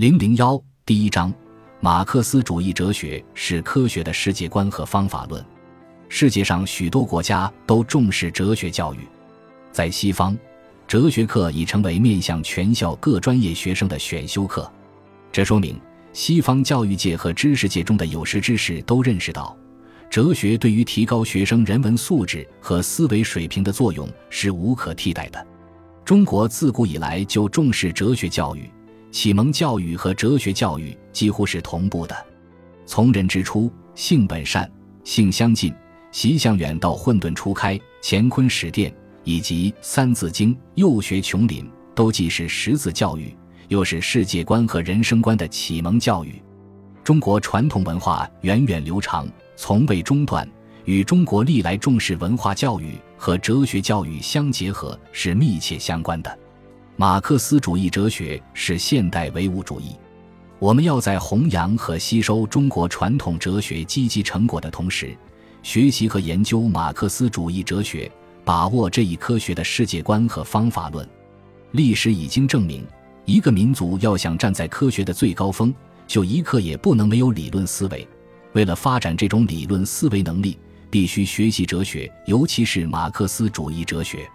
零零幺第一章：马克思主义哲学是科学的世界观和方法论。世界上许多国家都重视哲学教育，在西方，哲学课已成为面向全校各专业学生的选修课。这说明西方教育界和知识界中的有识之士都认识到，哲学对于提高学生人文素质和思维水平的作用是无可替代的。中国自古以来就重视哲学教育。启蒙教育和哲学教育几乎是同步的。从人之初，性本善，性相近，习相远到混沌初开，乾坤始奠，以及《三字经》幼学琼林，都既是识字教育，又是世界观和人生观的启蒙教育。中国传统文化源远流长，从未中断，与中国历来重视文化教育和哲学教育相结合是密切相关的。马克思主义哲学是现代唯物主义。我们要在弘扬和吸收中国传统哲学积极成果的同时，学习和研究马克思主义哲学，把握这一科学的世界观和方法论。历史已经证明，一个民族要想站在科学的最高峰，就一刻也不能没有理论思维。为了发展这种理论思维能力，必须学习哲学，尤其是马克思主义哲学。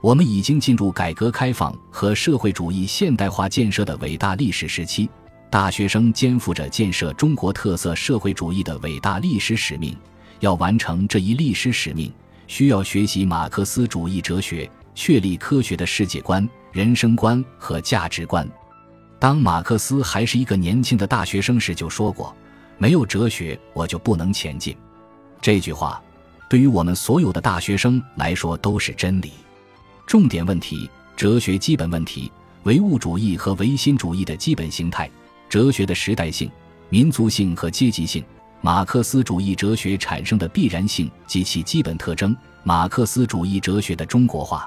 我们已经进入改革开放和社会主义现代化建设的伟大历史时期，大学生肩负着建设中国特色社会主义的伟大历史使命。要完成这一历史使命，需要学习马克思主义哲学，确立科学的世界观、人生观和价值观。当马克思还是一个年轻的大学生时，就说过：“没有哲学，我就不能前进。”这句话，对于我们所有的大学生来说都是真理。重点问题：哲学基本问题，唯物主义和唯心主义的基本形态，哲学的时代性、民族性和阶级性，马克思主义哲学产生的必然性及其基本特征，马克思主义哲学的中国化。